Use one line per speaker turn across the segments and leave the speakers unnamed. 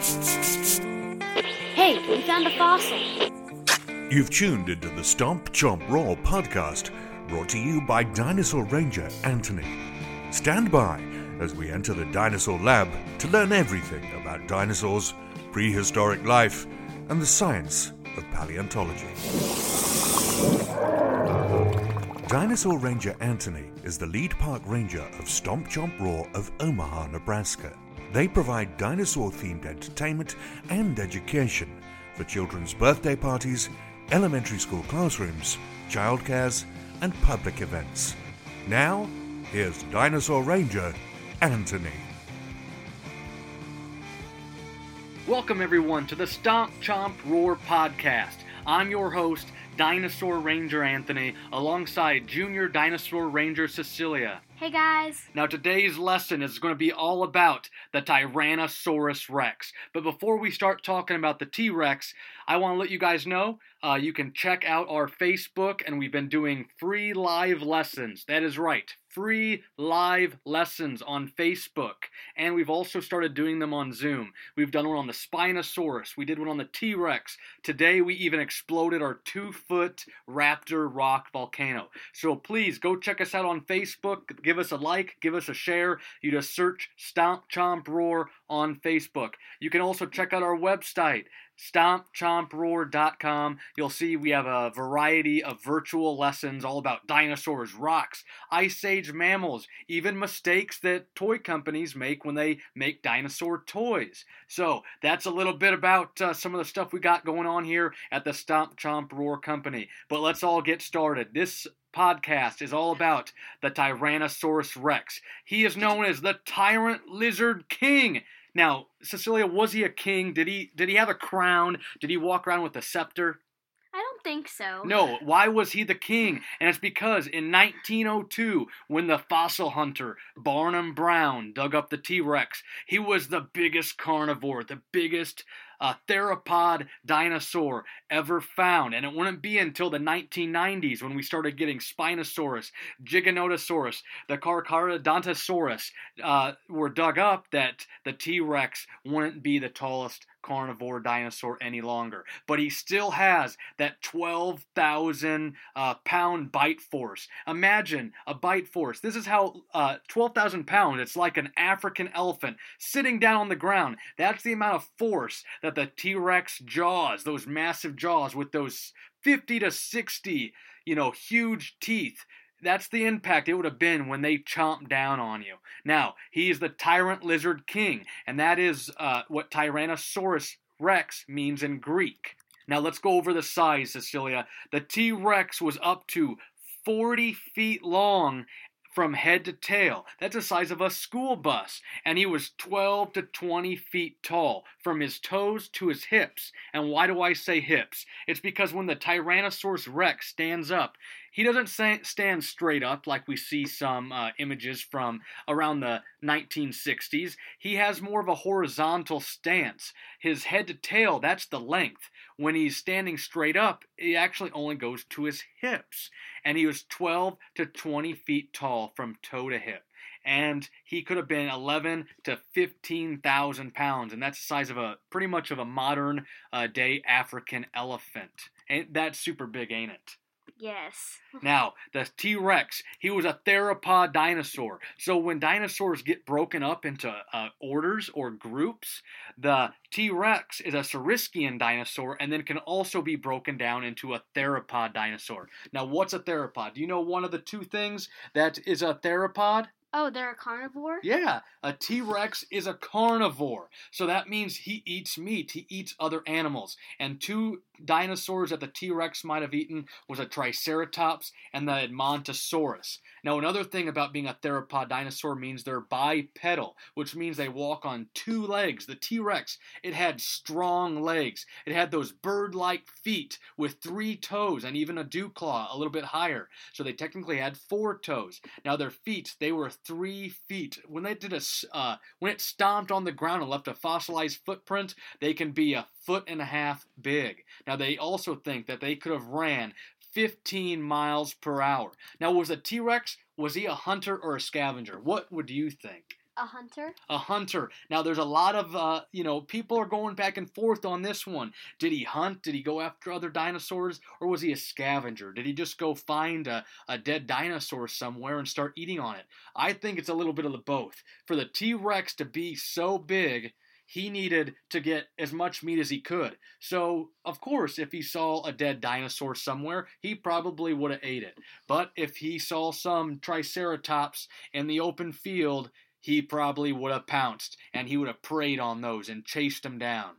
Hey, we found a fossil.
You've tuned into the Stomp Chomp Roar podcast, brought to you by Dinosaur Ranger Anthony. Stand by as we enter the dinosaur lab to learn everything about dinosaurs, prehistoric life, and the science of paleontology. Dinosaur Ranger Anthony is the lead park ranger of Stomp Chomp Roar of Omaha, Nebraska. They provide dinosaur themed entertainment and education for children's birthday parties, elementary school classrooms, childcares, and public events. Now, here's Dinosaur Ranger Anthony.
Welcome, everyone, to the Stomp Chomp Roar podcast. I'm your host, Dinosaur Ranger Anthony, alongside Junior Dinosaur Ranger Cecilia.
Hey guys.
Now, today's lesson is going to be all about the Tyrannosaurus Rex. But before we start talking about the T Rex, I want to let you guys know uh, you can check out our Facebook, and we've been doing free live lessons. That is right, free live lessons on Facebook. And we've also started doing them on Zoom. We've done one on the Spinosaurus, we did one on the T Rex. Today, we even exploded our two foot raptor rock volcano. So please go check us out on Facebook. Give us a like, give us a share. You just search Stomp Chomp Roar on Facebook. You can also check out our website, stompchomproar.com. You'll see we have a variety of virtual lessons all about dinosaurs, rocks, ice age mammals, even mistakes that toy companies make when they make dinosaur toys. So that's a little bit about uh, some of the stuff we got going on here at the Stomp Chomp Roar Company. But let's all get started. This podcast is all about the Tyrannosaurus Rex. He is known as the Tyrant Lizard King. Now, Cecilia, was he a king? Did he did he have a crown? Did he walk around with a scepter?
Think so.
No, why was he the king? And it's because in 1902, when the fossil hunter Barnum Brown dug up the T Rex, he was the biggest carnivore, the biggest uh, theropod dinosaur ever found. And it wouldn't be until the 1990s when we started getting Spinosaurus, Giganotosaurus, the Carcharodontosaurus uh, were dug up that the T Rex wouldn't be the tallest carnivore dinosaur any longer. But he still has that 12,000 uh, pound bite force. Imagine a bite force. This is how uh, 12,000 pounds, it's like an African elephant sitting down on the ground. That's the amount of force that the T Rex jaws, those massive jaws with those 50 to 60, you know, huge teeth that's the impact it would have been when they chomped down on you. Now, he is the tyrant lizard king, and that is uh, what Tyrannosaurus rex means in Greek. Now, let's go over the size, Cecilia. The T Rex was up to 40 feet long from head to tail. That's the size of a school bus. And he was 12 to 20 feet tall from his toes to his hips. And why do I say hips? It's because when the Tyrannosaurus rex stands up, he doesn't stand straight up like we see some uh, images from around the 1960s. He has more of a horizontal stance. His head to tail, that's the length. When he's standing straight up, it actually only goes to his hips. And he was 12 to 20 feet tall from toe to hip and he could have been 11 to 15,000 pounds, and that's the size of a pretty much of a modern uh, day African elephant. And that's super big, ain't it?
Yes.
now, the T Rex, he was a theropod dinosaur. So when dinosaurs get broken up into uh, orders or groups, the T Rex is a Saurischian dinosaur and then can also be broken down into a theropod dinosaur. Now, what's a theropod? Do you know one of the two things that is a theropod?
Oh, they're a carnivore?
Yeah, a T Rex is a carnivore. So that means he eats meat, he eats other animals. And two dinosaurs that the T Rex might have eaten was a Triceratops and the Edmontosaurus. Now, another thing about being a theropod dinosaur means they're bipedal, which means they walk on two legs. The T Rex, it had strong legs. It had those bird like feet with three toes and even a dew claw a little bit higher. So they technically had four toes. Now, their feet, they were three feet. When they did a, uh, when it stomped on the ground and left a fossilized footprint, they can be a foot and a half big. Now, they also think that they could have ran 15 miles per hour. Now, was a T Rex, was he a hunter or a scavenger? What would you think?
A hunter?
a hunter. Now, there's a lot of, uh, you know, people are going back and forth on this one. Did he hunt? Did he go after other dinosaurs? Or was he a scavenger? Did he just go find a, a dead dinosaur somewhere and start eating on it? I think it's a little bit of the both. For the T Rex to be so big, he needed to get as much meat as he could. So, of course, if he saw a dead dinosaur somewhere, he probably would have ate it. But if he saw some Triceratops in the open field, he probably would have pounced and he would have preyed on those and chased them down.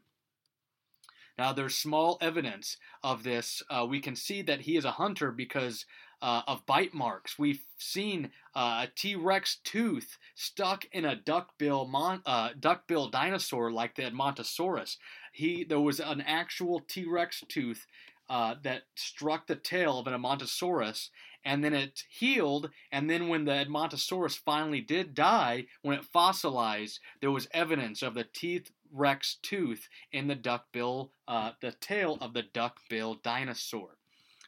Now, there's small evidence of this. Uh, we can see that he is a hunter because uh, of bite marks. We've seen uh, a T Rex tooth stuck in a duckbill mon- uh, duckbill dinosaur like the Edmontosaurus. He there was an actual T Rex tooth uh, that struck the tail of an Edmontosaurus, and then it healed. And then when the Edmontosaurus finally did die, when it fossilized, there was evidence of the teeth Rex tooth in the duckbill, uh, the tail of the duckbill dinosaur.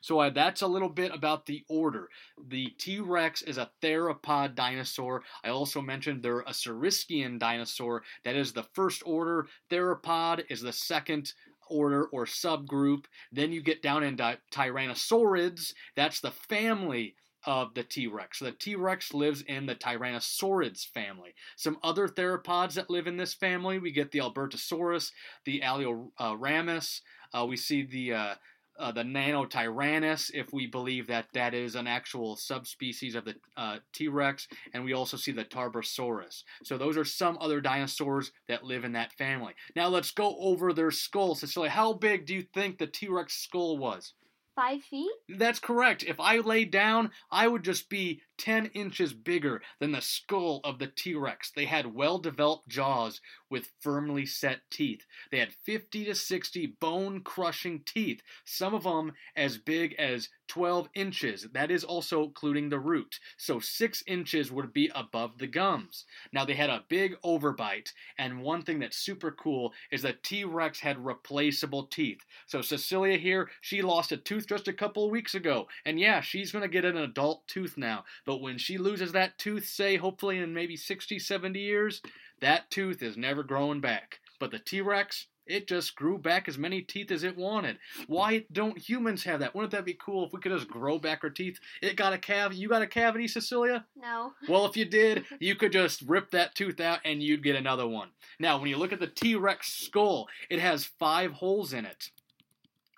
So uh, that's a little bit about the order. The T Rex is a theropod dinosaur. I also mentioned they're a Saurischian dinosaur. That is the first order. Theropod is the second order or subgroup. Then you get down into Tyrannosaurids. That's the family of the T Rex. So the T Rex lives in the Tyrannosaurids family. Some other theropods that live in this family, we get the Albertosaurus, the Alioramus. Uh, we see the uh, uh, the Nanotyrannus, if we believe that that is an actual subspecies of the uh, T Rex, and we also see the Tarbosaurus. So those are some other dinosaurs that live in that family. Now let's go over their skulls. Cecilia, how big do you think the T Rex skull was?
Five feet?
That's correct. If I laid down, I would just be 10 inches bigger than the skull of the T Rex. They had well developed jaws with firmly set teeth. They had 50 to 60 bone crushing teeth, some of them as big as 12 inches. That is also including the root. So 6 inches would be above the gums. Now they had a big overbite, and one thing that's super cool is that T Rex had replaceable teeth. So Cecilia here, she lost a tooth just a couple of weeks ago, and yeah, she's going to get an adult tooth now. But when she loses that tooth, say hopefully in maybe 60, 70 years, that tooth is never growing back. But the T Rex, it just grew back as many teeth as it wanted. Why don't humans have that? Wouldn't that be cool if we could just grow back our teeth? It got a cavity. You got a cavity, Cecilia?
No.
Well, if you did, you could just rip that tooth out and you'd get another one. Now, when you look at the T Rex skull, it has five holes in it.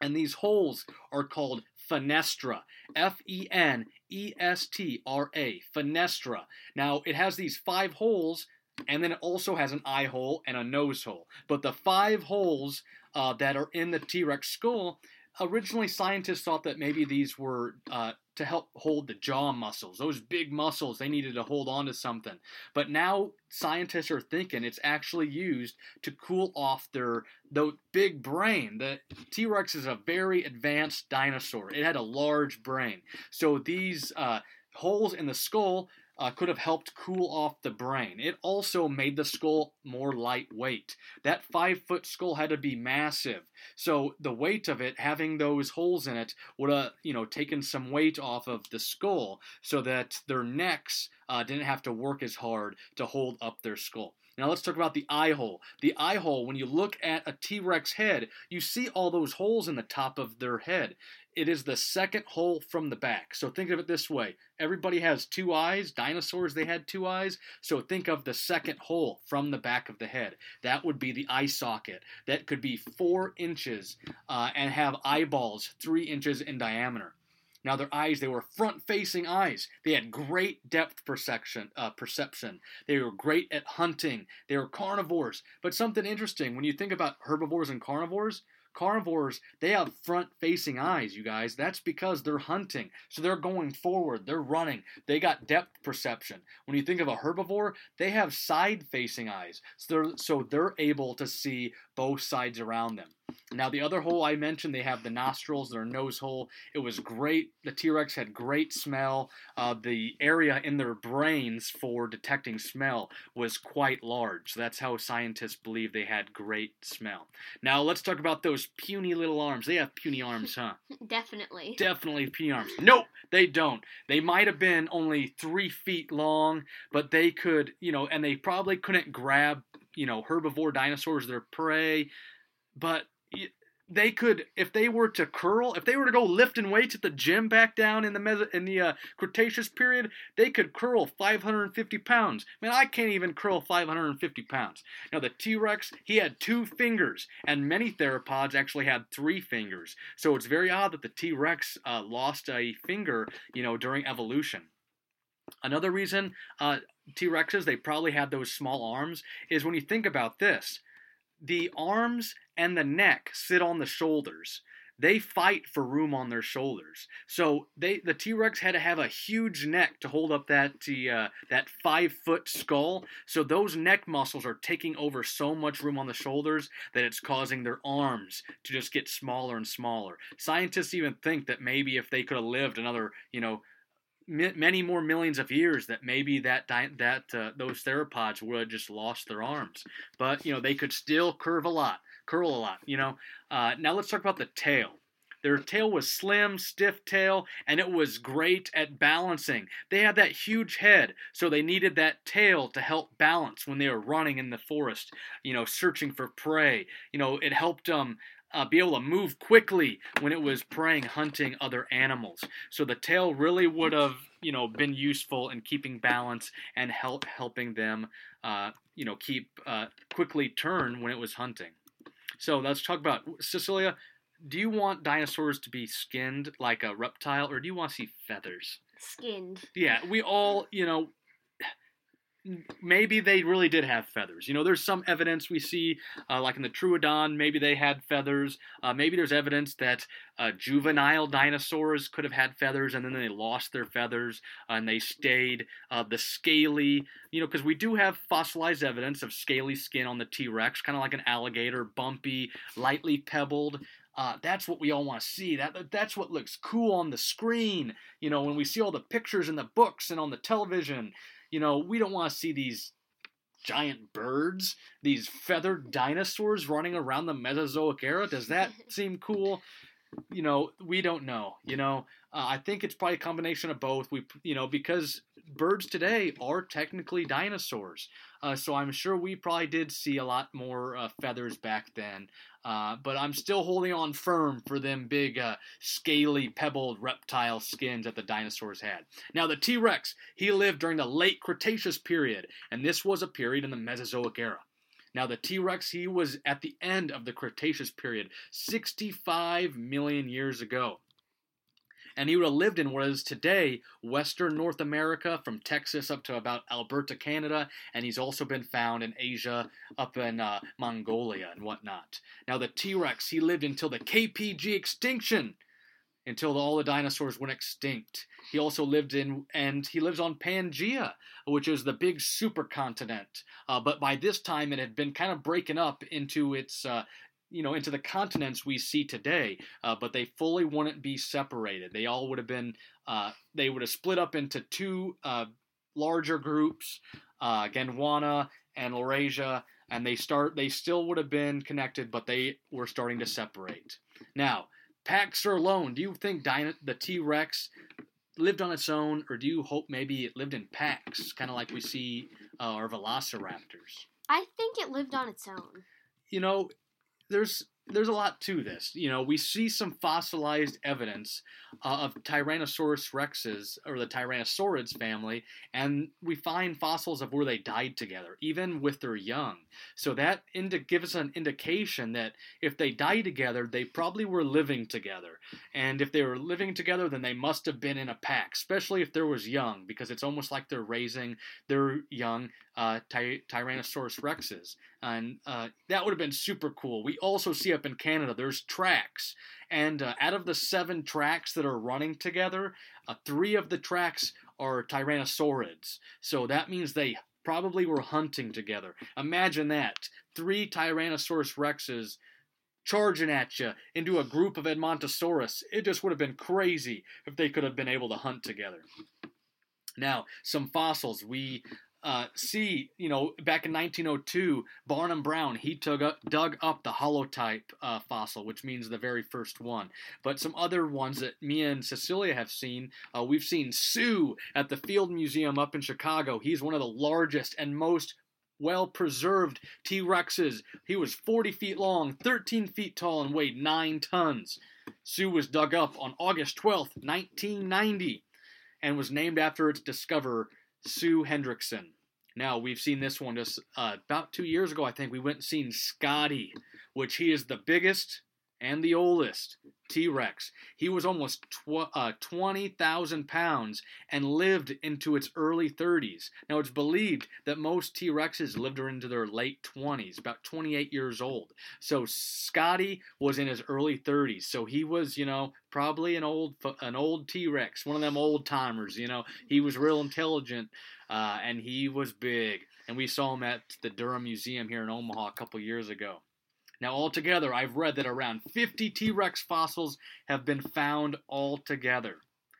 And these holes are called fenestra. F E N E S T R A. Fenestra. Now, it has these five holes and then it also has an eye hole and a nose hole. But the five holes uh, that are in the T Rex skull, originally scientists thought that maybe these were uh, to help hold the jaw muscles. Those big muscles, they needed to hold on to something. But now scientists are thinking it's actually used to cool off their the big brain. The T Rex is a very advanced dinosaur. It had a large brain. So these uh, holes in the skull uh, could have helped cool off the brain. It also made the skull more lightweight. That five foot skull had to be massive, so the weight of it, having those holes in it, would have you know taken some weight off of the skull, so that their necks uh, didn't have to work as hard to hold up their skull. Now let's talk about the eye hole. The eye hole, when you look at a T Rex head, you see all those holes in the top of their head. It is the second hole from the back. So think of it this way everybody has two eyes. Dinosaurs, they had two eyes. So think of the second hole from the back of the head. That would be the eye socket. That could be four inches uh, and have eyeballs three inches in diameter. Now their eyes, they were front-facing eyes. They had great depth perception. Uh, perception. They were great at hunting. They were carnivores. But something interesting when you think about herbivores and carnivores, carnivores they have front facing eyes you guys that's because they're hunting so they're going forward they're running they got depth perception when you think of a herbivore they have side facing eyes so they're, so they're able to see both sides around them now the other hole I mentioned, they have the nostrils, their nose hole. It was great. The T-Rex had great smell. Uh, the area in their brains for detecting smell was quite large. That's how scientists believe they had great smell. Now let's talk about those puny little arms. They have puny arms, huh?
Definitely.
Definitely puny arms. Nope, they don't. They might have been only three feet long, but they could, you know, and they probably couldn't grab, you know, herbivore dinosaurs, their prey. But they could, if they were to curl, if they were to go lifting weights at the gym back down in the Meso- in the uh, Cretaceous period, they could curl 550 pounds. Man, I can't even curl 550 pounds. Now the T-Rex, he had two fingers, and many theropods actually had three fingers. So it's very odd that the T-Rex uh, lost a finger, you know, during evolution. Another reason uh, T-Rexes they probably had those small arms is when you think about this, the arms and the neck sit on the shoulders. They fight for room on their shoulders. So they the T-Rex had to have a huge neck to hold up that uh, that five foot skull. So those neck muscles are taking over so much room on the shoulders that it's causing their arms to just get smaller and smaller. Scientists even think that maybe if they could have lived another, you know, many more millions of years, that maybe that that uh, those theropods would have just lost their arms. But you know, they could still curve a lot, curl a lot. You know. Uh, now let's talk about the tail. Their tail was slim, stiff tail, and it was great at balancing. They had that huge head, so they needed that tail to help balance when they were running in the forest, you know, searching for prey. You know, it helped them uh, be able to move quickly when it was preying, hunting other animals. So the tail really would have, you know, been useful in keeping balance and help helping them, uh, you know, keep uh, quickly turn when it was hunting. So let's talk about Cecilia. Do you want dinosaurs to be skinned like a reptile, or do you want to see feathers?
Skinned.
Yeah, we all, you know, maybe they really did have feathers. You know, there's some evidence we see, uh, like in the Troodon, maybe they had feathers. Uh, maybe there's evidence that uh, juvenile dinosaurs could have had feathers and then they lost their feathers and they stayed. Uh, the scaly, you know, because we do have fossilized evidence of scaly skin on the T Rex, kind of like an alligator, bumpy, lightly pebbled. Uh, that's what we all want to see. That that's what looks cool on the screen. You know, when we see all the pictures in the books and on the television. You know, we don't want to see these giant birds, these feathered dinosaurs running around the Mesozoic era. Does that seem cool? You know, we don't know. You know, uh, I think it's probably a combination of both. We, you know, because birds today are technically dinosaurs, uh, so I'm sure we probably did see a lot more uh, feathers back then. Uh, but I'm still holding on firm for them big, uh, scaly, pebbled reptile skins that the dinosaurs had. Now, the T Rex, he lived during the late Cretaceous period, and this was a period in the Mesozoic era. Now, the T Rex, he was at the end of the Cretaceous period, 65 million years ago. And he would have lived in what is today Western North America, from Texas up to about Alberta, Canada, and he's also been found in Asia, up in uh, Mongolia and whatnot. Now, the T Rex, he lived until the KPG extinction, until all the dinosaurs went extinct. He also lived in, and he lives on Pangea, which is the big supercontinent. Uh, but by this time, it had been kind of breaking up into its. Uh, you know, into the continents we see today, uh, but they fully wouldn't be separated. They all would have been, uh, they would have split up into two uh, larger groups, uh, Gondwana and Laurasia, and they start, they still would have been connected, but they were starting to separate. Now, packs or alone, do you think Dino- the T Rex lived on its own, or do you hope maybe it lived in packs, kind of like we see uh, our velociraptors?
I think it lived on its own.
You know, there's there's a lot to this. You know, we see some fossilized evidence uh, of Tyrannosaurus rexes or the Tyrannosaurids family, and we find fossils of where they died together, even with their young. So that indi- gives us an indication that if they died together, they probably were living together. And if they were living together, then they must have been in a pack, especially if there was young, because it's almost like they're raising their young uh, ty- Tyrannosaurus rexes. And uh, that would have been super cool. We also see up in Canada, there's tracks. And uh, out of the seven tracks that are running together, uh, three of the tracks are Tyrannosaurids. So that means they probably were hunting together. Imagine that. Three Tyrannosaurus rexes charging at you into a group of Edmontosaurus. It just would have been crazy if they could have been able to hunt together. Now, some fossils. We uh, see, you know, back in 1902, Barnum Brown he up, dug up the holotype uh, fossil, which means the very first one. But some other ones that me and Cecilia have seen, uh, we've seen Sue at the Field Museum up in Chicago. He's one of the largest and most well preserved T Rexes. He was 40 feet long, 13 feet tall, and weighed 9 tons. Sue was dug up on August 12th, 1990, and was named after its discoverer, Sue Hendrickson. Now, we've seen this one just uh, about two years ago, I think. We went and seen Scotty, which he is the biggest and the oldest T Rex. He was almost tw- uh, 20,000 pounds and lived into its early 30s. Now, it's believed that most T Rexes lived into their late 20s, about 28 years old. So, Scotty was in his early 30s. So, he was, you know, probably an old an old T Rex, one of them old timers. You know, he was real intelligent uh, and he was big. And we saw him at the Durham Museum here in Omaha a couple years ago. Now, altogether, I've read that around 50 T Rex fossils have been found altogether.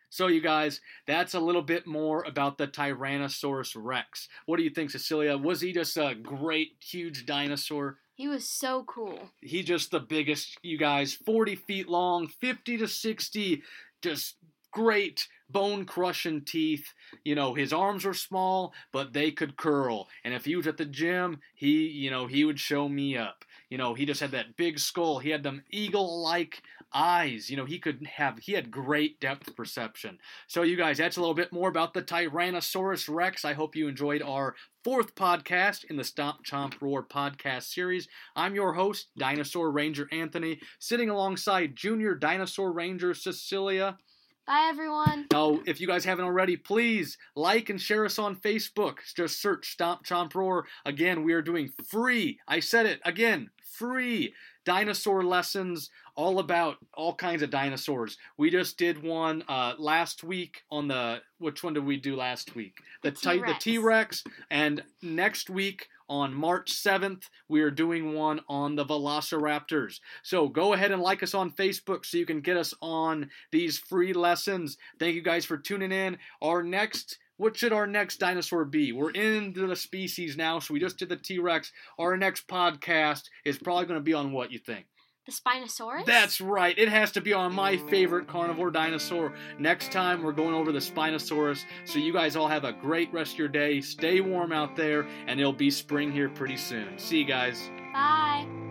So, you guys, that's a little bit more about the Tyrannosaurus Rex. What do you think, Cecilia? Was he just a great, huge dinosaur?
He was so cool.
He just the biggest, you guys, 40 feet long, 50 to 60, just great bone crushing teeth. You know, his arms were small, but they could curl. And if he was at the gym, he, you know, he would show me up. You know, he just had that big skull. He had them eagle like eyes. You know, he could have, he had great depth perception. So, you guys, that's a little bit more about the Tyrannosaurus Rex. I hope you enjoyed our fourth podcast in the Stomp Chomp Roar podcast series. I'm your host, Dinosaur Ranger Anthony, sitting alongside Junior Dinosaur Ranger Cecilia.
Bye, everyone.
Now, if you guys haven't already, please like and share us on Facebook. Just search Stomp Chomp Roar. Again, we are doing free, I said it again, free dinosaur lessons all about all kinds of dinosaurs. We just did one uh, last week on the, which one did we do last week? The
T-Rex.
the T-Rex. And next week, on March 7th, we are doing one on the Velociraptors. So go ahead and like us on Facebook so you can get us on these free lessons. Thank you guys for tuning in. Our next what should our next dinosaur be? We're into the species now, so we just did the T Rex. Our next podcast is probably going to be on what you think?
The Spinosaurus?
That's right. It has to be on my favorite carnivore dinosaur. Next time, we're going over the Spinosaurus. So, you guys all have a great rest of your day. Stay warm out there, and it'll be spring here pretty soon. See you guys.
Bye.